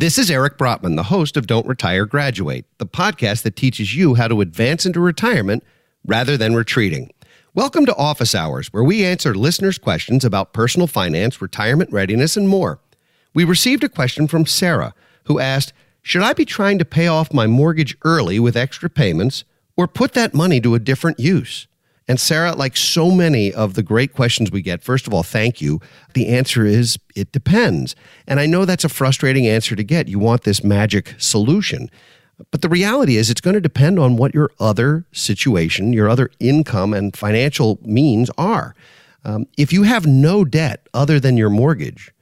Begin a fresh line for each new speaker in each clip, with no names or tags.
This is Eric Brotman, the host of Don't Retire Graduate, the podcast that teaches you how to advance into retirement rather than retreating. Welcome to Office Hours, where we answer listeners' questions about personal finance, retirement readiness, and more. We received a question from Sarah, who asked Should I be trying to pay off my mortgage early with extra payments or put that money to a different use? And Sarah, like so many of the great questions we get, first of all, thank you. The answer is it depends. And I know that's a frustrating answer to get. You want this magic solution. But the reality is, it's going to depend on what your other situation, your other income and financial means are. Um, if you have no debt other than your mortgage,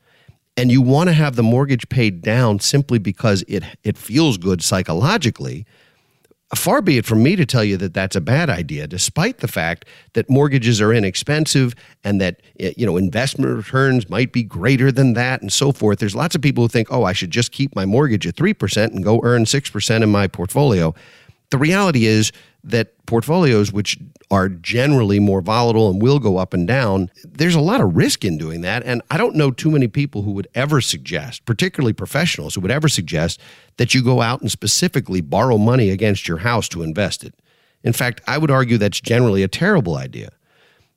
and you want to have the mortgage paid down simply because it, it feels good psychologically, far be it from me to tell you that that's a bad idea despite the fact that mortgages are inexpensive and that eh, you know investment returns might be greater than that and so forth. There's lots of people who think oh I should just keep my mortgage at 3% and go earn 6% in my portfolio the reality is that portfolios which are generally more volatile and will go up and down, there's a lot of risk in doing that. And I don't know too many people who would ever suggest, particularly professionals, who would ever suggest that you go out and specifically borrow money against your house to invest it. In fact, I would argue that's generally a terrible idea.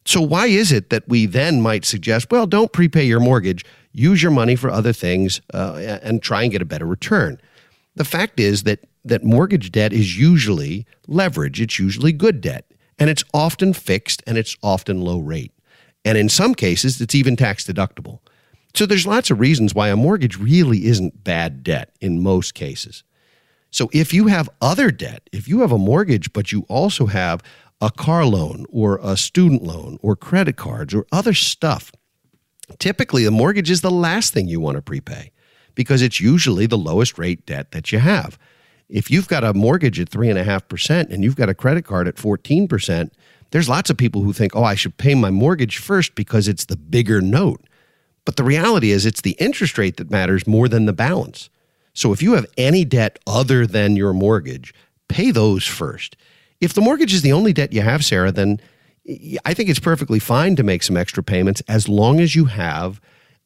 So, why is it that we then might suggest, well, don't prepay your mortgage, use your money for other things uh, and try and get a better return? The fact is that, that mortgage debt is usually leverage, it's usually good debt and it's often fixed and it's often low rate. And in some cases, it's even tax deductible. So there's lots of reasons why a mortgage really isn't bad debt in most cases. So if you have other debt, if you have a mortgage, but you also have a car loan or a student loan or credit cards or other stuff, typically the mortgage is the last thing you want to prepay because it's usually the lowest rate debt that you have if you've got a mortgage at 3.5% and you've got a credit card at 14%, there's lots of people who think, oh, I should pay my mortgage first because it's the bigger note. But the reality is, it's the interest rate that matters more than the balance. So if you have any debt other than your mortgage, pay those first. If the mortgage is the only debt you have, Sarah, then I think it's perfectly fine to make some extra payments as long as you have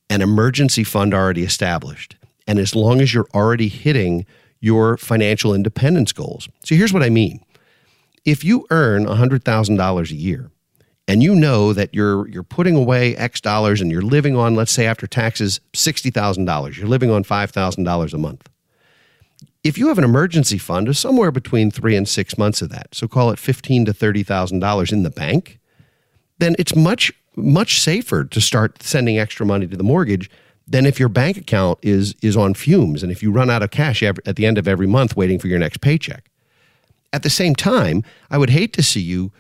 an emergency fund already established and as long as you're already hitting your financial independence goals. So here's what I mean. If you earn $100,000 a year and you know that you're you're putting away X dollars and you're living on let's say after taxes $60,000, you're living on $5,000 a month. If you have an emergency fund of somewhere between 3 and 6 months of that, so call it $15 to $30,000 in the bank, then it's much much safer to start sending extra money to the mortgage than if your bank account is is on fumes and if you run out of cash every, at the end of every month waiting for your next paycheck. At the same time, I would hate to see you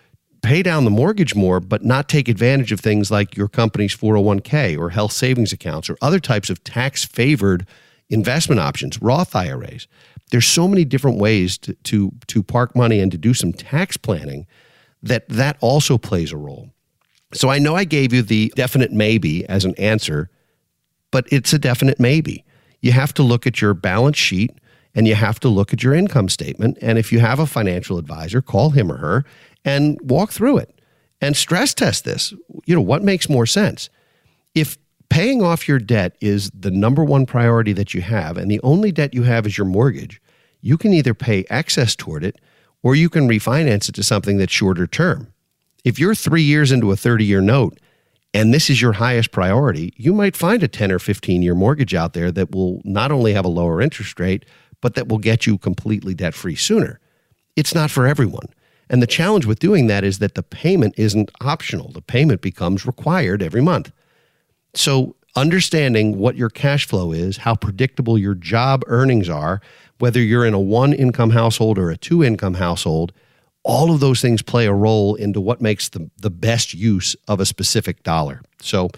pay down the mortgage more but not take advantage of things like your company's 401k or health savings accounts or other types of tax favored investment options, Roth IRAs. There's so many different ways to, to, to park money and to do some tax planning that that also plays a role. So I know I gave you the definite maybe as an answer but it's a definite maybe. You have to look at your balance sheet and you have to look at your income statement. And if you have a financial advisor, call him or her and walk through it and stress test this. You know, what makes more sense? If paying off your debt is the number one priority that you have, and the only debt you have is your mortgage, you can either pay excess toward it or you can refinance it to something that's shorter term. If you're three years into a 30 year note and this is your highest priority, you might find a 10 or 15 year mortgage out there that will not only have a lower interest rate, but that will get you completely debt free sooner. It's not for everyone. And the challenge with doing that is that the payment isn't optional, the payment becomes required every month. So, understanding what your cash flow is, how predictable your job earnings are, whether you're in a one income household or a two income household, all of those things play a role into what makes the, the best use of a specific dollar. So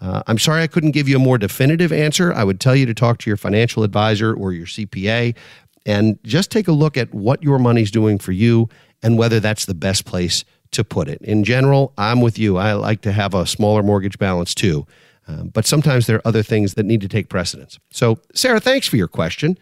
uh, I'm sorry I couldn't give you a more definitive answer. I would tell you to talk to your financial advisor or your CPA and just take a look at what your money's doing for you and whether that's the best place to put it. In general, I'm with you. I like to have a smaller mortgage balance too. Um, but sometimes there are other things that need to take precedence. So, Sarah, thanks for your question.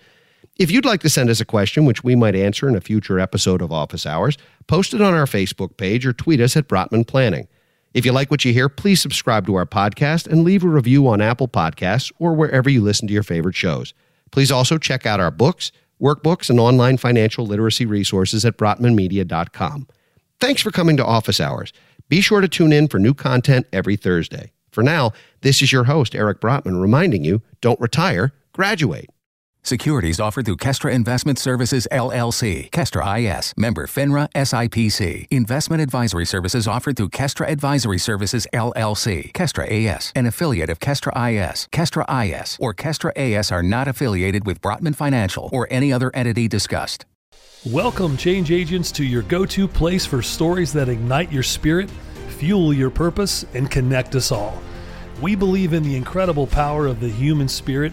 If you'd like to send us a question, which we might answer in a future episode of Office Hours, post it on our Facebook page or tweet us at Brotman Planning. If you like what you hear, please subscribe to our podcast and leave a review on Apple Podcasts or wherever you listen to your favorite shows. Please also check out our books, workbooks, and online financial literacy resources at brotmanmedia.com. Thanks for coming to Office Hours. Be sure to tune in for new content every Thursday. For now, this is your host, Eric Brotman, reminding you don't retire, graduate.
Securities offered through Kestra Investment Services LLC, Kestra IS, member FINRA SIPC. Investment advisory services offered through Kestra Advisory Services LLC, Kestra AS, an affiliate of Kestra IS. Kestra IS or Kestra AS are not affiliated with Brotman Financial or any other entity discussed.
Welcome, change agents, to your go to place for stories that ignite your spirit, fuel your purpose, and connect us all. We believe in the incredible power of the human spirit,